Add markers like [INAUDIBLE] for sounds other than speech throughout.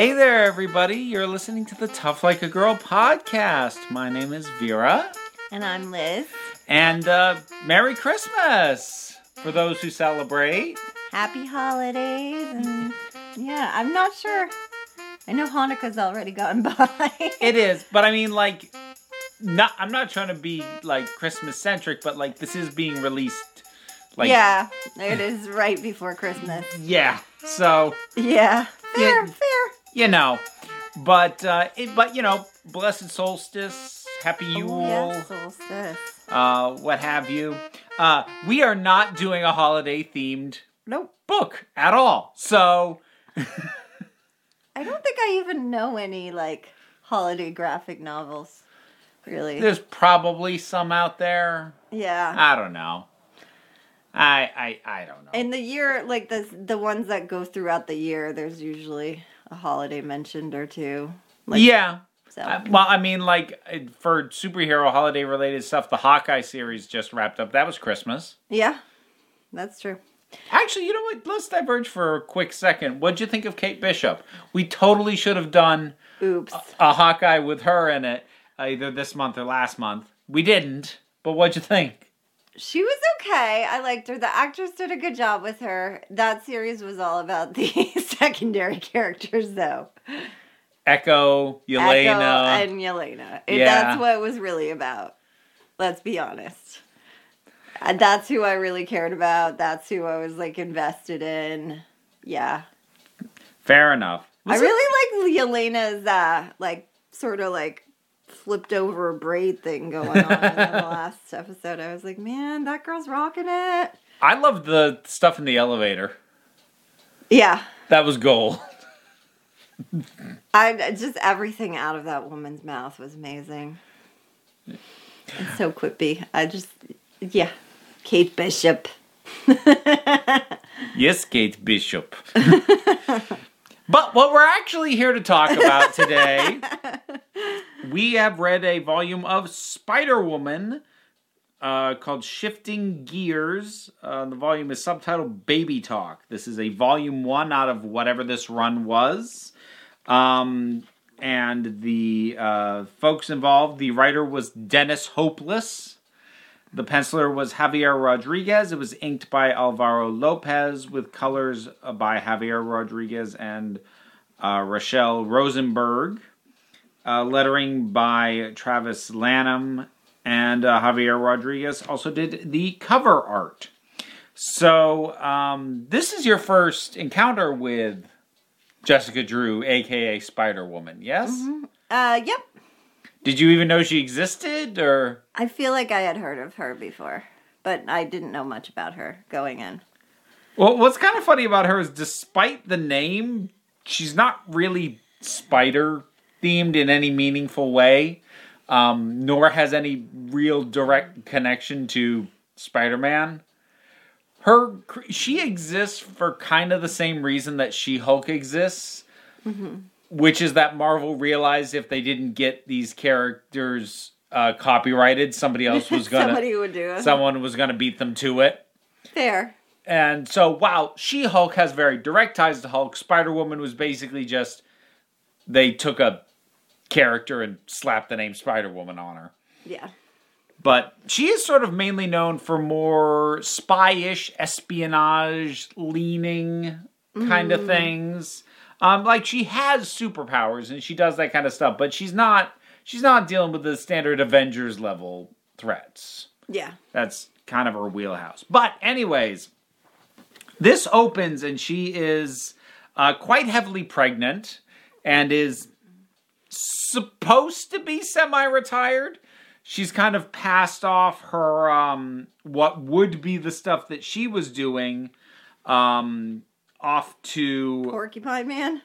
Hey there, everybody. You're listening to the Tough Like a Girl podcast. My name is Vera. And I'm Liz. And uh, Merry Christmas for those who celebrate. Happy holidays. And yeah, I'm not sure. I know Hanukkah's already gone [LAUGHS] by. It is, but I mean, like, not. I'm not trying to be like Christmas centric, but like this is being released. Like, yeah, it is right before Christmas. yeah. So Yeah. Fair, Yeah. fair. You know, but uh, it, but you know, blessed solstice, happy Yule. Oh, solstice. uh, what have you. Uh, we are not doing a holiday themed Nope. book at all. So, [LAUGHS] I don't think I even know any like holiday graphic novels. Really. there's probably some out there. yeah. I don't know. I I I don't know. In the year, like the the ones that go throughout the year, there's usually a holiday mentioned or two. Like, yeah. So. I- well, I mean, like uh, for superhero holiday related stuff, the Hawkeye series just wrapped up. That was Christmas. yeah, that's true. Actually, you know what? Let's diverge for a quick second. What'd you think of Kate Bishop? We totally should have done Oops. a Hawkeye with her in it, either this month or last month. We didn't, but what'd you think? She was okay. I liked her. The actress did a good job with her. That series was all about [LAUGHS] the secondary [LAUGHS] characters, though. Echo, Yelena. Echo and Yelena. It- Yeah. That's what it was really about. Let's be honest. That's who I really cared about. That's who I was like invested in. Yeah. Fair enough. I Was it- really like Yelena's uh like sort of like flipped over a braid thing going on in the [LAUGHS] last episode. I was like, man, that girl's rocking it. I loved the stuff in the elevator. Yeah. That was gold. [LAUGHS] I just everything out of that woman's mouth was amazing. And so quippy. I just yeah. Kate Bishop. [LAUGHS] Yes, Kate Bishop. [LAUGHS] but what we're actually here to talk about today, we have read a volume of Spider Woman uh, called Shifting Gears. Uh, the volume is subtitled Baby Talk. This is a volume one out of whatever this run was. Um, and the uh, folks involved, the writer was Dennis Hopeless. The penciler was Javier Rodriguez. It was inked by Alvaro Lopez with colors by Javier Rodriguez and uh, Rachelle Rosenberg. Uh, lettering by Travis Lanham and uh, Javier Rodriguez also did the cover art. So, um, this is your first encounter with Jessica Drew, aka Spider Woman, yes? Uh yep. Did you even know she existed, or I feel like I had heard of her before, but I didn't know much about her going in. Well, what's kind of funny about her is despite the name, she's not really spider themed in any meaningful way, um, nor has any real direct connection to Spider Man. Her she exists for kind of the same reason that She Hulk exists, which is that Marvel realized if they didn't get these characters uh, copyrighted, somebody else was [LAUGHS] gonna Somebody would do it. someone was gonna beat them to it. Fair. And so, while She Hulk has very direct ties to Hulk, Spider Woman was basically just they took a character and slapped the name Spider Woman on her. Yeah. But she is sort of mainly known for more spy ish, espionage leaning kind of things. Um, like she has superpowers and she does that kind of stuff, but she's not she's not dealing with the standard Avengers level threats. Yeah. That's kind of her wheelhouse. But, anyways, this opens and she is uh, quite heavily pregnant and is supposed to be semi retired. She's kind of passed off her, um, what would be the stuff that she was doing, um, off to Porcupine Man?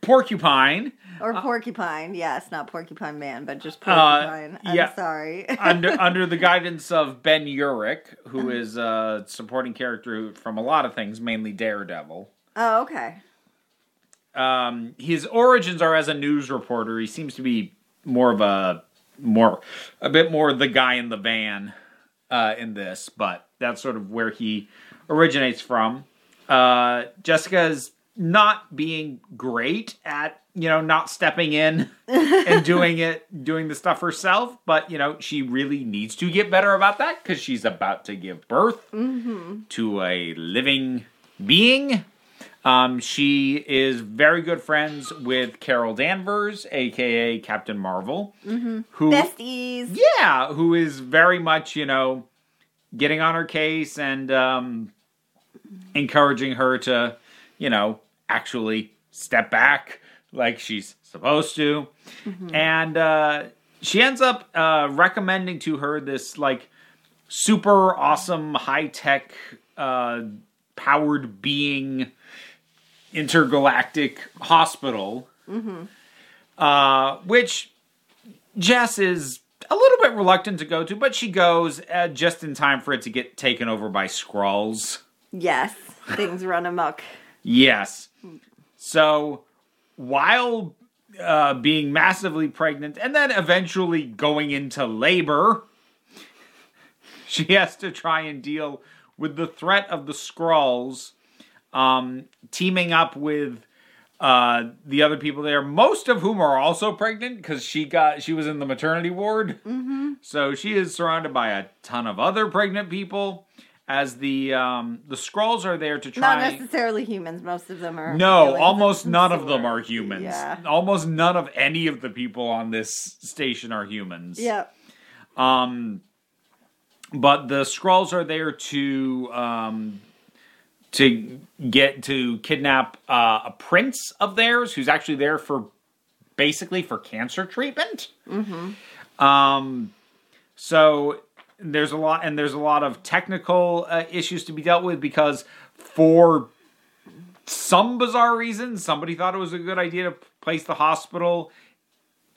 Porcupine. Or Porcupine. Yes, not Porcupine Man, but just Uh, Porcupine. I'm yeah. sorry. [LAUGHS] under under the guidance of Ben Urich, who is a supporting character from a lot of things, mainly Daredevil. oh, okay. Um, his origins are as a news reporter. He seems to be more of a more a bit more the guy in the van uh, in this, but that's sort of where he originates from. Uh, Jessica's not being great at you know not stepping in [LAUGHS] and doing it doing the stuff herself but you know she really needs to get better about that because she's about to give birth to a living being um, she is very good friends with carol danvers aka captain marvel who Besties. yeah, who is very much, you know, getting on her case and um, encouraging her to, you know, actually step back like she's supposed to. And uh, she ends up uh, recommending to her this, like, super awesome, high tech, uh, powered being intergalactic hospital. Uh, which Jess is a little bit reluctant to go to, but she goes uh, just in time for it to get taken over by Skrulls. Yes, things run amok. Yes. So while uh, being massively pregnant and then eventually going into labor, [LAUGHS] she has to try and deal with the threat of the Skrulls um, teaming up with uh, the other people there, most of whom are also pregnant because she got she was in the maternity ward. Mm-hmm. So she is surrounded by a ton of other pregnant people. As the um, the Skrulls are there to try. Not necessarily humans. Most of them are. No, almost [LAUGHS] none of them are humans. Yeah. Almost none of any of the people on this station are humans. Yep. Um, but the Skrulls are there to um, to get to kidnap uh, a prince of theirs who's actually there for basically for cancer treatment. Mm-hmm. Um, so there's a lot, and there's a lot of technical uh, issues to be dealt with because for some bizarre reason, somebody thought it was a good idea to place the hospital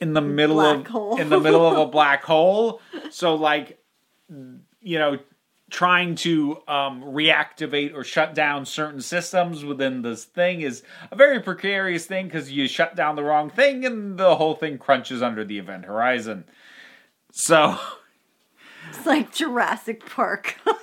in the middle Black of hole. in the middle of a [LAUGHS] black hole. So like you know trying to um, reactivate or shut down certain systems within this thing is a very precarious thing because you shut down the wrong thing and the whole thing crunches under the event horizon. So It's like Jurassic Park [LAUGHS] on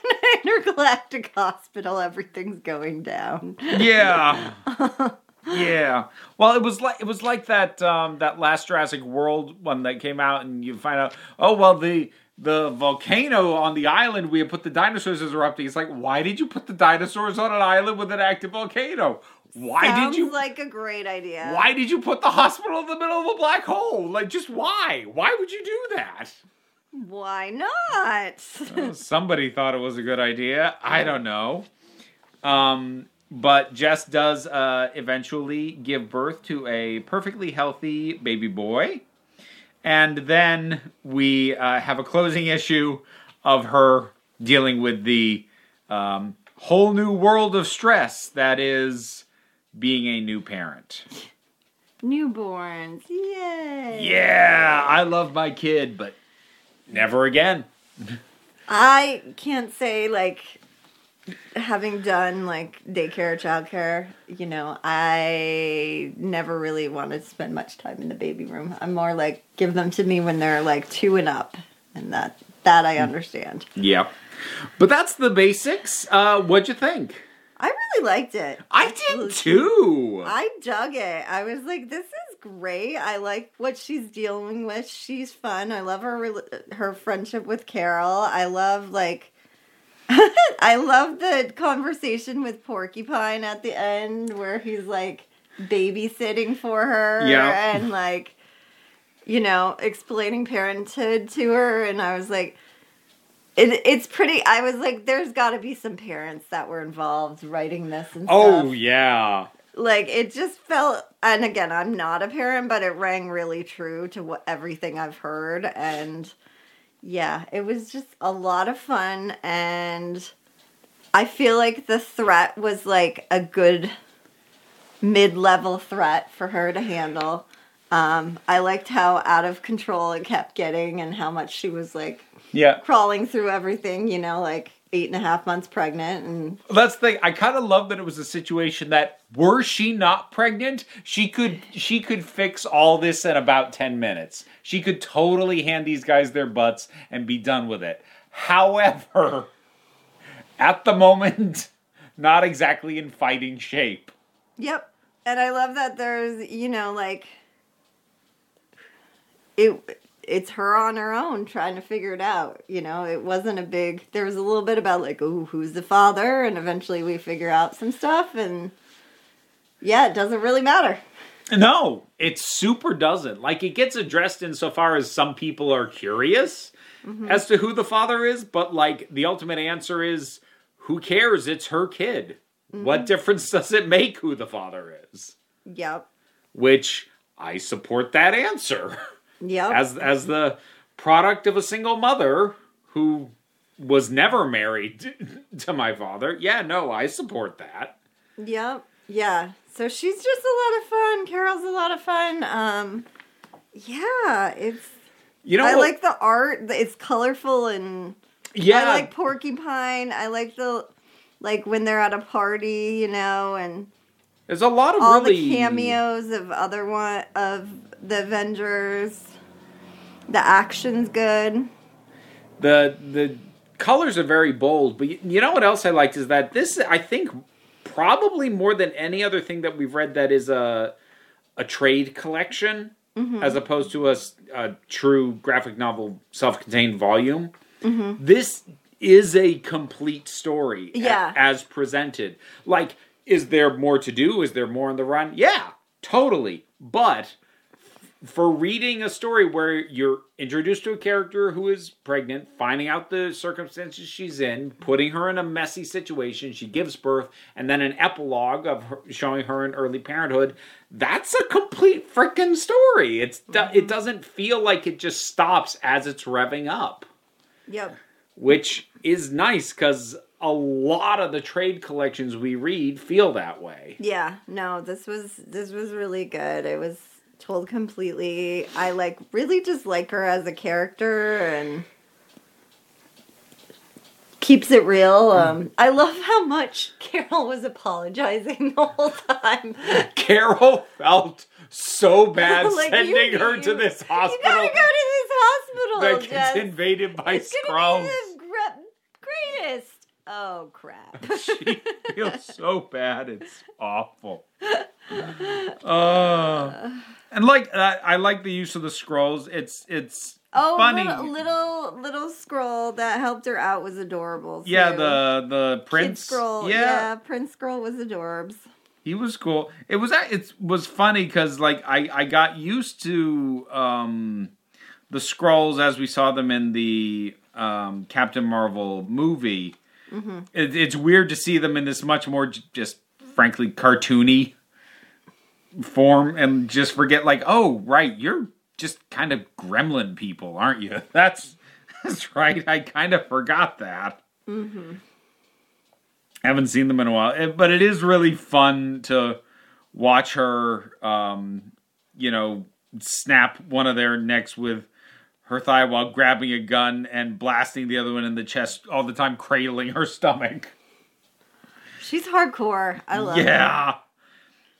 intergalactic hospital. Everything's going down. yeah [LAUGHS] yeah well it was like it was like that um that last jurassic world one that came out and you find out oh well the the volcano on the island we had put the dinosaurs is erupting it's like why did you put the dinosaurs on an island with an active volcano why Sounds did you like a great idea. why did you put the hospital in the middle of a black hole like just why why would you do that Why not? [LAUGHS] somebody thought it was a good idea. I don't know. Um, but Jess does uh, eventually give birth to a perfectly healthy baby boy. And then we uh, have a closing issue of her dealing with the um, whole new world of stress that is being a new parent. Newborns. Yay. Yeah, I love my kid, but never again. I can't say like having done like daycare, childcare, you know, I never really wanted to spend much time in the baby room. I'm more like give them to me when they're like two and up, and that that I understand. Yeah. But that's the basics. Uh, what'd you think? I really liked it. I did too. I dug it. I was like, this is great. I like what she's dealing with. She's fun. I love her her friendship with Carol. I love like [LAUGHS] I love the conversation with Porcupine at the end where he's like babysitting for her Yeah. and like you know, explaining parenthood to her and I was like it, it's pretty I was like there's got to be some parents that were involved writing this and Oh stuff yeah. like it just felt and again i'm not a parent but it rang really true to what everything i've heard and yeah it was just a lot of fun and i feel like the threat was like a good mid-level threat for her to handle um, i liked how out of control it kept getting and how much she was like Yeah. crawling through everything you know like eight and a half months pregnant and That's the thing. I kind of love that it was a situation that were she not pregnant, she could she could fix all this in about 10 minutes. She could totally hand these guys their butts and be done with it. However, at the moment, [LAUGHS] not exactly in fighting shape. Yep. And I love that there's, you know, like it it's her on her own trying to figure it out. You know, it wasn't a big there was a little bit about like, oh, who's the father? And eventually we figure out some stuff and yeah, it doesn't really matter. No, it super doesn't. Like it gets addressed insofar as some people are curious mm-hmm. as to who the father is, but like the ultimate answer is who cares? It's her kid. Mm-hmm. What difference [LAUGHS] does it make who the father is? Yep. Which I support that answer. [LAUGHS] Yep. As as the product of a single mother who was never married [LAUGHS] to my father. Yeah, no, I support that. Yep. Yeah. So she's just a lot of fun. Carol's a lot of fun. Um yeah, it's You know I like the art. It's colorful and yeah, I like Porcupine. I like the like when they're at a party, you know, and there's a lot of all really the cameos of other one of the Avengers. The action's good. the the colors are very bold but you, you know what else i liked is that this i think probably more than any other thing that we've read that is a a trade collection mm-hmm. as opposed to a true graphic novel self-contained volume. Mm-hmm. This is a complete story a- Yeah. as presented. Like is there more to do? Is there more on the run? Yeah totally. But for reading a story where you're introduced to a character who is pregnant, finding out the circumstances she's in, putting her in a messy situation, she gives birth, and then an epilogue of her, showing her in early parenthood, that's a complete freaking story. It's it mm-hmm. doesn't feel like it just stops as it's revving up, Yep. which is nice cuz a lot of the trade collections we read feel that way. Yeah. No, this was this was really good. It was told completely. I like really just like her as a character and keeps it real. Um I love how much Carol was apologizing the whole time. [LAUGHS] Carol felt so bad [LAUGHS] Like, sending you- her you- to this hospital. You gotta go to this hospital. that gets Jess. invaded by It's gonna Skrulls. be the gra- greatest. Oh crap! [LAUGHS] she feels so bad. It's awful. [LAUGHS] Uh, and like I, I like the use of the Skrulls. It's it's Oh, funny. little, little little Skrull that helped her out was adorable. yeah, too. the the Kid prince. Skrull. yeah, Yeah. Prince Skrull was adorbs. he was cool. It was it was funny because like I I got used to um the Skrulls as we saw them in the um Captain Marvel movie. Mm-hmm. It, it's weird to see them in this much more just frankly cartoony form and just forget like oh right you're just kind of gremlin people aren't you [LAUGHS] that's that's right i kind of forgot that Mm-hmm. haven't seen them in a while but it is really fun to watch her um you know snap one of their necks with her thigh while grabbing a gun and blasting the other one in the chest all the time cradling her stomach She's hardcore. I love it. yeah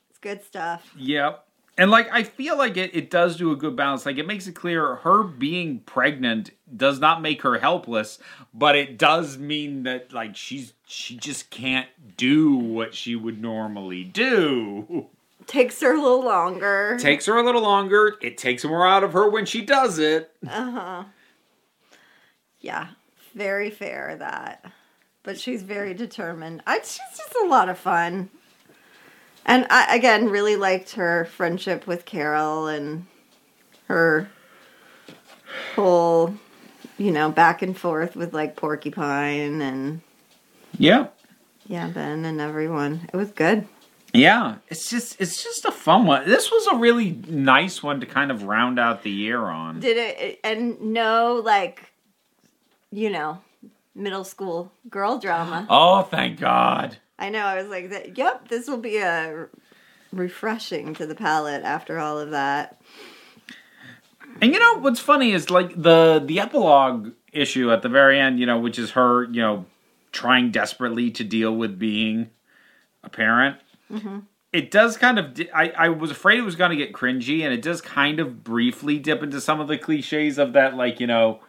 It's good stuff. Yep. And like I feel like it, it does do a good balance. Like it makes it clear her being pregnant does not make her helpless, but it does mean that like she's she just can't do what she would normally do. [LAUGHS] Takes her a little longer. Takes her a little longer. It takes more out of her when she does it. Uh huh. Yeah, very fair that. But she's very determined. I, she's just a lot of fun. And I, again, really liked her friendship with Carol and her whole, you know, back and forth with like Porcupine and Yeah. yeah, Ben and everyone. It was good. Yeah. It's just it's just a fun one. This was a really nice one to kind of round out the year on. Did it, and no, like, you know, middle school girl drama. Oh, thank God. I know. I was like, that, "Yep, this will be a refreshing to the palate after all of that." And you know what's funny is like the the epilogue issue at the very end, you know, which is her, you know, trying desperately to deal with being a parent. It does kind of. I I was afraid it was going to get cringy, and it does kind of briefly dip into some of the cliches of that, like you know,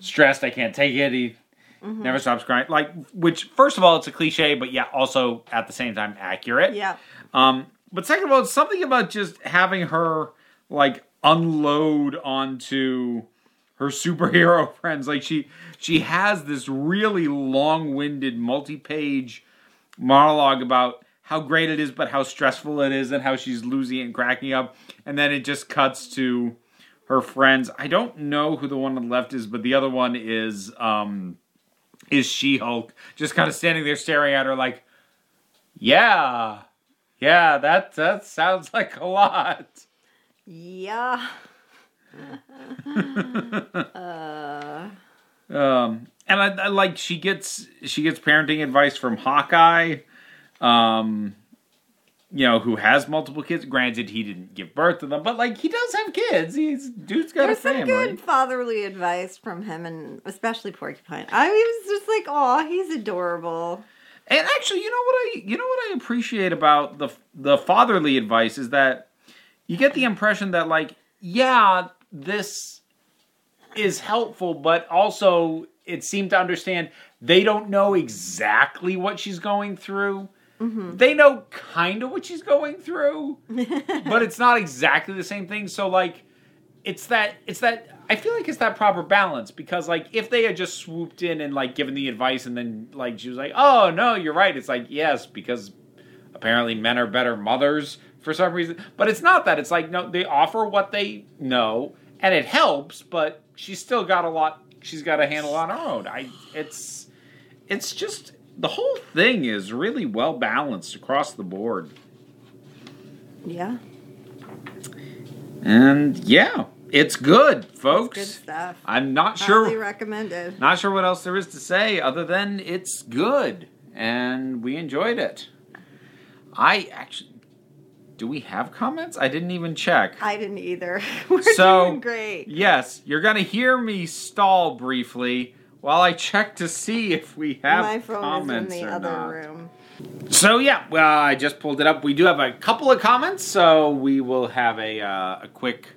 stressed, I can't take it. He never stops crying. Like, which first of all, it's a cliche, but yeah, also at the same time accurate. Yeah, Um, but second of all, it's something about just having her like unload onto her superhero [LAUGHS] friends. Like she she has this really long-winded, multi-page monologue about how great it is, but how stressful it is, and how she's losing and cracking up. And then it just cuts to her friends. I don't know who the one on the left is, but the other one is um is She Hulk, just kind of standing there staring at her like, yeah, yeah, that that sounds [LAUGHS] like a lot. Yeah. uh, [LAUGHS] Um, and I, I like she gets she gets parenting advice from Hawkeye, um, you know, who has multiple kids. Granted, he didn't give birth to them, but like he does have kids. He's dude's got there's a some family. good fatherly advice from him, and especially Porcupine. I was just like, oh, he's adorable. And actually, you know what I you know what I appreciate about the the fatherly advice is that you get the impression that like yeah, this is helpful, but also it seemed to understand they don't know exactly what she's going through. Mm-hmm. They know kind of what she's going through, [LAUGHS] but it's not exactly the same thing. So like it's that it's that I feel like it's that proper balance because like if they had just swooped in and like given the advice and then like she was like, "Oh, no, you're right." It's like, "Yes, because apparently men are better mothers for some reason." But it's not that. It's like no, they offer what they know and it helps, but she's still got a lot she's got to handle on her own. I it's it's just the whole thing is really well balanced across the board. Yeah, And yeah, it's good, folks. good stuff. I'm not Highly sure recommended. not sure what else there is to say other than it's good and we enjoyed it. I actually do we have comments? I didn't even check. I didn't either. [LAUGHS] We're So- doing great. Yes, you're going to hear me stall briefly while I check to see if we have My phone comments is in the or other not. room. So yeah, well, I just pulled it up. We do have a couple of comments, so we will have a uh, a quick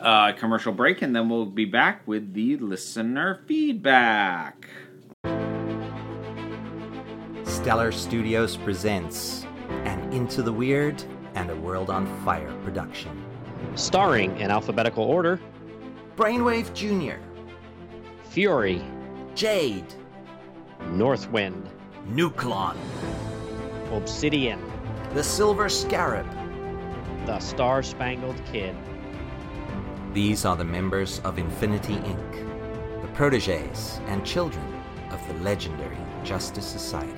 uh, commercial break, and then we'll be back with the listener feedback. Stellar Studios presents an Into the Weird and a World on Fire production. starring in alphabetical order Brainwave Jr., Fury, Jade, Northwind, Nuklon, Obsidian, the Silver Scarab. The Star Spangled Kid, These are the members of Infinity Inc., the proteges and children of the legendary Justice Society.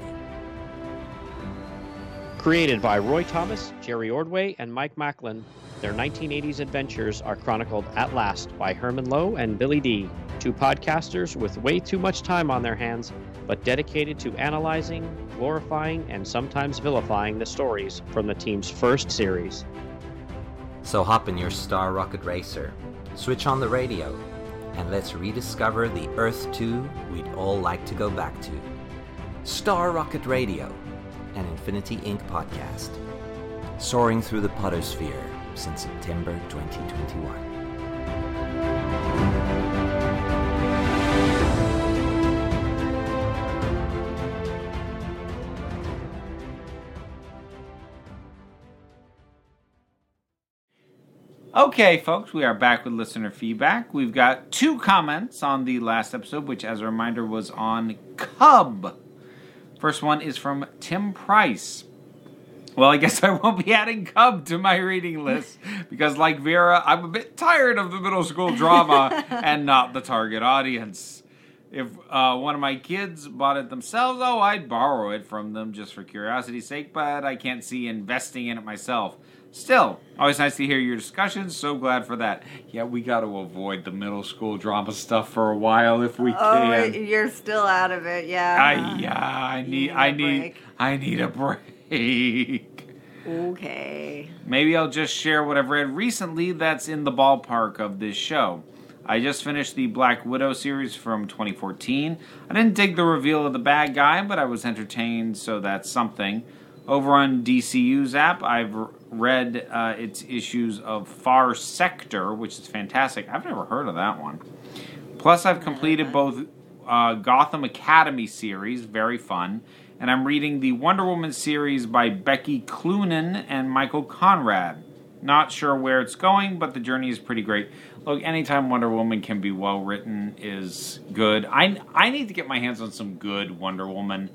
created by Roy Thomas, Jerry Ordway, and Mike Machlan. Their 1980s adventures are chronicled at last by Herman Lowe and Billy D, two podcasters with way too much time on their hands, but dedicated to analyzing, glorifying, and sometimes vilifying the stories from the team's first series. So hop in your Star Rocket Racer, switch on the radio, and let's rediscover the Earth 2 we'd all like to go back to. Star Rocket Radio, an Infinity Inc. podcast, soaring through the potosphere since September 2021. Okay, folks, we are back with listener feedback. We've got two comments on the last episode, which, as a reminder, was on Cub. First one is from Tim Price. Well, I guess [LAUGHS] I won't be adding Cub to my reading list [LAUGHS] because, like Vera, I'm a bit tired of the middle school drama [LAUGHS] and not the target audience. If uh, one of my kids bought it themselves, oh, I'd borrow it from them just for curiosity's sake, but I can't see investing in it myself. Still, always nice to hear your discussions. So glad for that. Yeah, we got to avoid the middle school drama stuff for a while if we Oh, can. you're still out of it, yeah. I yeah, I need need a I need break. I need a break. Okay. Maybe I'll just share what I've read recently that's in the ballpark of this show. I just finished the Black Widow series from 2014. I didn't dig the reveal of the bad guy, but I was entertained, so that's something. Over on DCU's app, I've read uh, its issues of Far Sector, which is fantastic. I've never heard of that one. Plus, I've completed both uh, Gotham Academy series, very fun, and I'm reading the Wonder Woman series by Becky Cloonan and Michael Conrad. Not sure where it's going, but the journey is pretty great. Look, anytime Wonder Woman can be well written is good. I I need to get my hands on some good Wonder Woman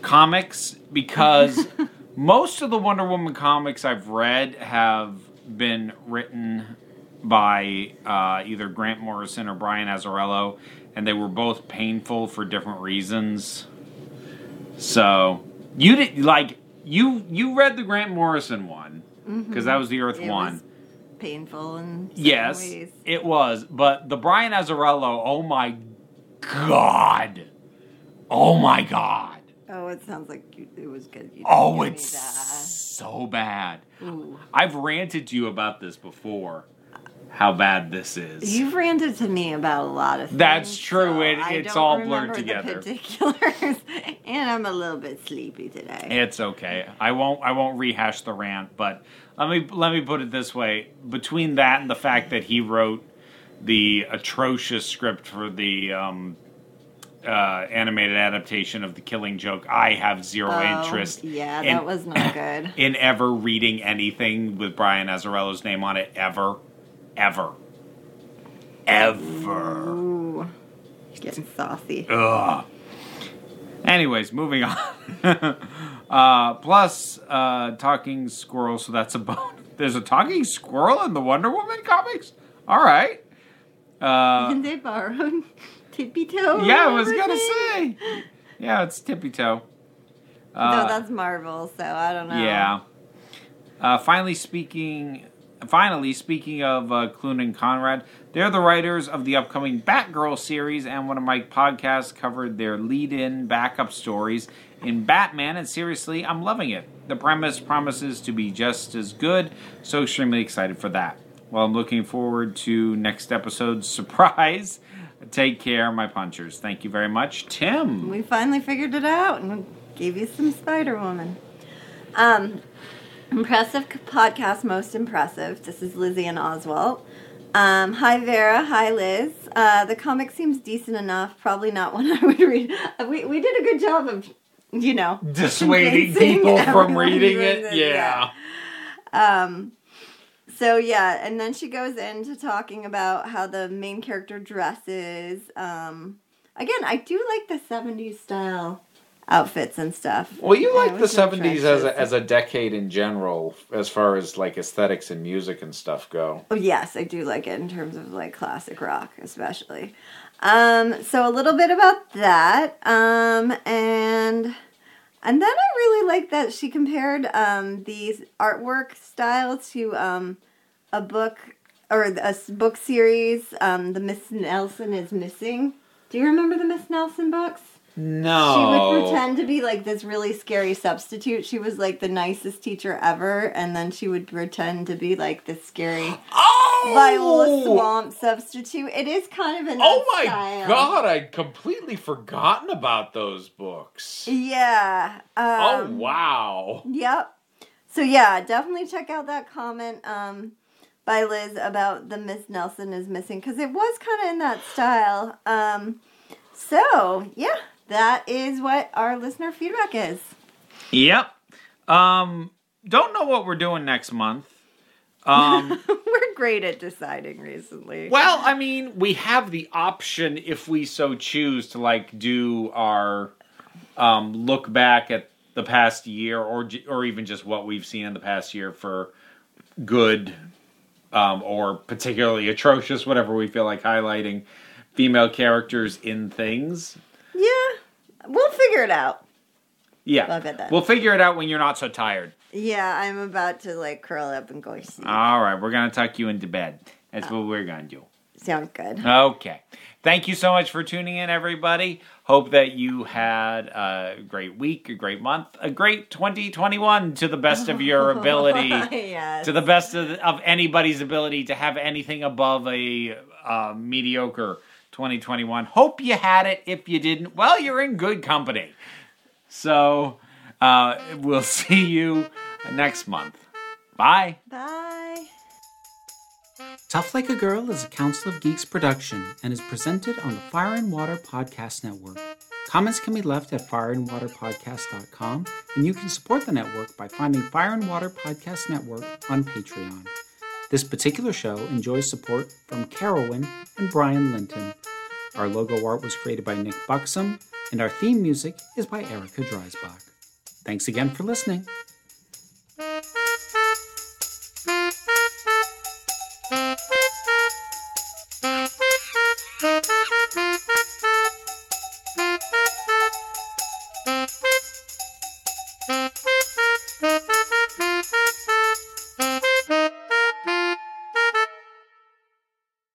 comics because [LAUGHS] most of the Wonder Woman comics I've read have been written by uh, either Grant Morrison or Brian Azzarello, and they were both painful for different reasons. So you did like you you read the Grant Morrison one because that was the Earth It one. was painful and Yes, ways. it was. But the Brian Azzarello, oh my god, oh my god, Oh, it sounds like you, it was good. Oh it's so bad. Ooh. I've ranted to you about this before. How bad this is. You've ranted to me about a lot of things. That's true. so It- it's all blurred the together. particulars, [LAUGHS] and I'm a little bit sleepy today. It's okay. I won't. I won't rehash the rant. But let me let me put it this way: between that and the fact that he wrote the atrocious script for the um, uh, animated adaptation of The Killing Joke, I have zero Oh, interest. Yeah, in, that was not [COUGHS] good. in ever reading anything with Brian Azzarello's name on it ever, ever, ever. Ooh, getting saucy. Ugh. Anyways, moving [LAUGHS] on. uh, plus, uh, talking squirrel. So that's a bone. [LAUGHS] There's a talking squirrel in the Wonder Woman comics. All right. Uh, and [LAUGHS] they borrowed Tippy Toe. yeah, I was gonna say. Yeah, it's tippy toe. no, Uh, that's Marvel, so I don't know. Yeah. Uh, finally, speaking. Finally, speaking of uh, Clune and Conrad, they're the writers of the upcoming Batgirl series, and one of my podcasts covered their lead-in backup stories in Batman. And seriously, I'm loving it. The premise promises to be just as good, so extremely excited for that. Well, I'm looking forward to next episode's [LAUGHS] surprise. Take care, my punchers. Thank you very much, Tim. We finally figured it out and gave you some Spider Woman. Um, impressive podcast, most impressive. This is Lizzie and Oswald. Um, hi Vera, hi Liz. Uh, the comic seems decent enough. Probably not one [LAUGHS] I would read. Uh, We we did a good job of, you know, Dissuading people from reading it. read Yeah. Um, so yeah, and then she goes into talking about how the main character dresses. Um, again, I do like the '70s style outfits and stuff. Well, you like the '70s as a, as a decade in general, as far as like aesthetics and music and stuff go. Oh, yes, I do like it in terms of like classic rock, especially. Um, so a little bit about that, um, and and then I really like that she compared um, these artwork style to um, a book or a book series. Um, the Miss Nelson is missing. Do you remember the Miss Nelson books? No, She would pretend to be like this really scary substitute. She was like the nicest teacher ever, and then she would pretend to be like this scary Oh, Viola Swamp substitute. It is kind of an Oh my style. god! I'd completely forgotten about those books. Yeah. oh Um, wow! Yep. So yeah, definitely check out that comment um, by Liz about the Miss Nelson is missing because it was kind of in that style. Um, so yeah, that is what our listener feedback is. Yep. Um, don't know what we're doing next month. Um, [LAUGHS] We're great at deciding recently. well, I mean, we have the option if we so choose to like do our um, look back at the past year, or or even just what we've seen in the past year for good um, or particularly atrocious, whatever we feel like highlighting female characters in things. Yeah, we'll figure it out. Yeah, Love it then. we'll figure it out when you're not so tired. Yeah, I'm about to like curl up and go sleep. All right, we're gonna tuck you into bed. That's what we're gonna do. Sounds good. Okay. Thank you so much for tuning in, everybody. Hope that you had a great week, a great month, a great 2021 to the best of your [LAUGHS] ability. yes. To the best of, of anybody's ability to have anything above a uh, mediocre 2021. Hope you had it. If you didn't, well, you're in good company. So uh, we'll [LAUGHS] see you next month. Bye. Bye. Tough Like a Girl is a Council of Geeks production and is presented on the Fire and Water Podcast Network. Comments can be left at fireandwaterpodcast.com, and you can support the network by finding Fire and Water Podcast Network on Patreon. This particular show enjoys support from Carolyn and Brian Linton. Our logo art was created by Nick Buxom, and our theme music is by Erica Dreisbach. Thanks again for listening.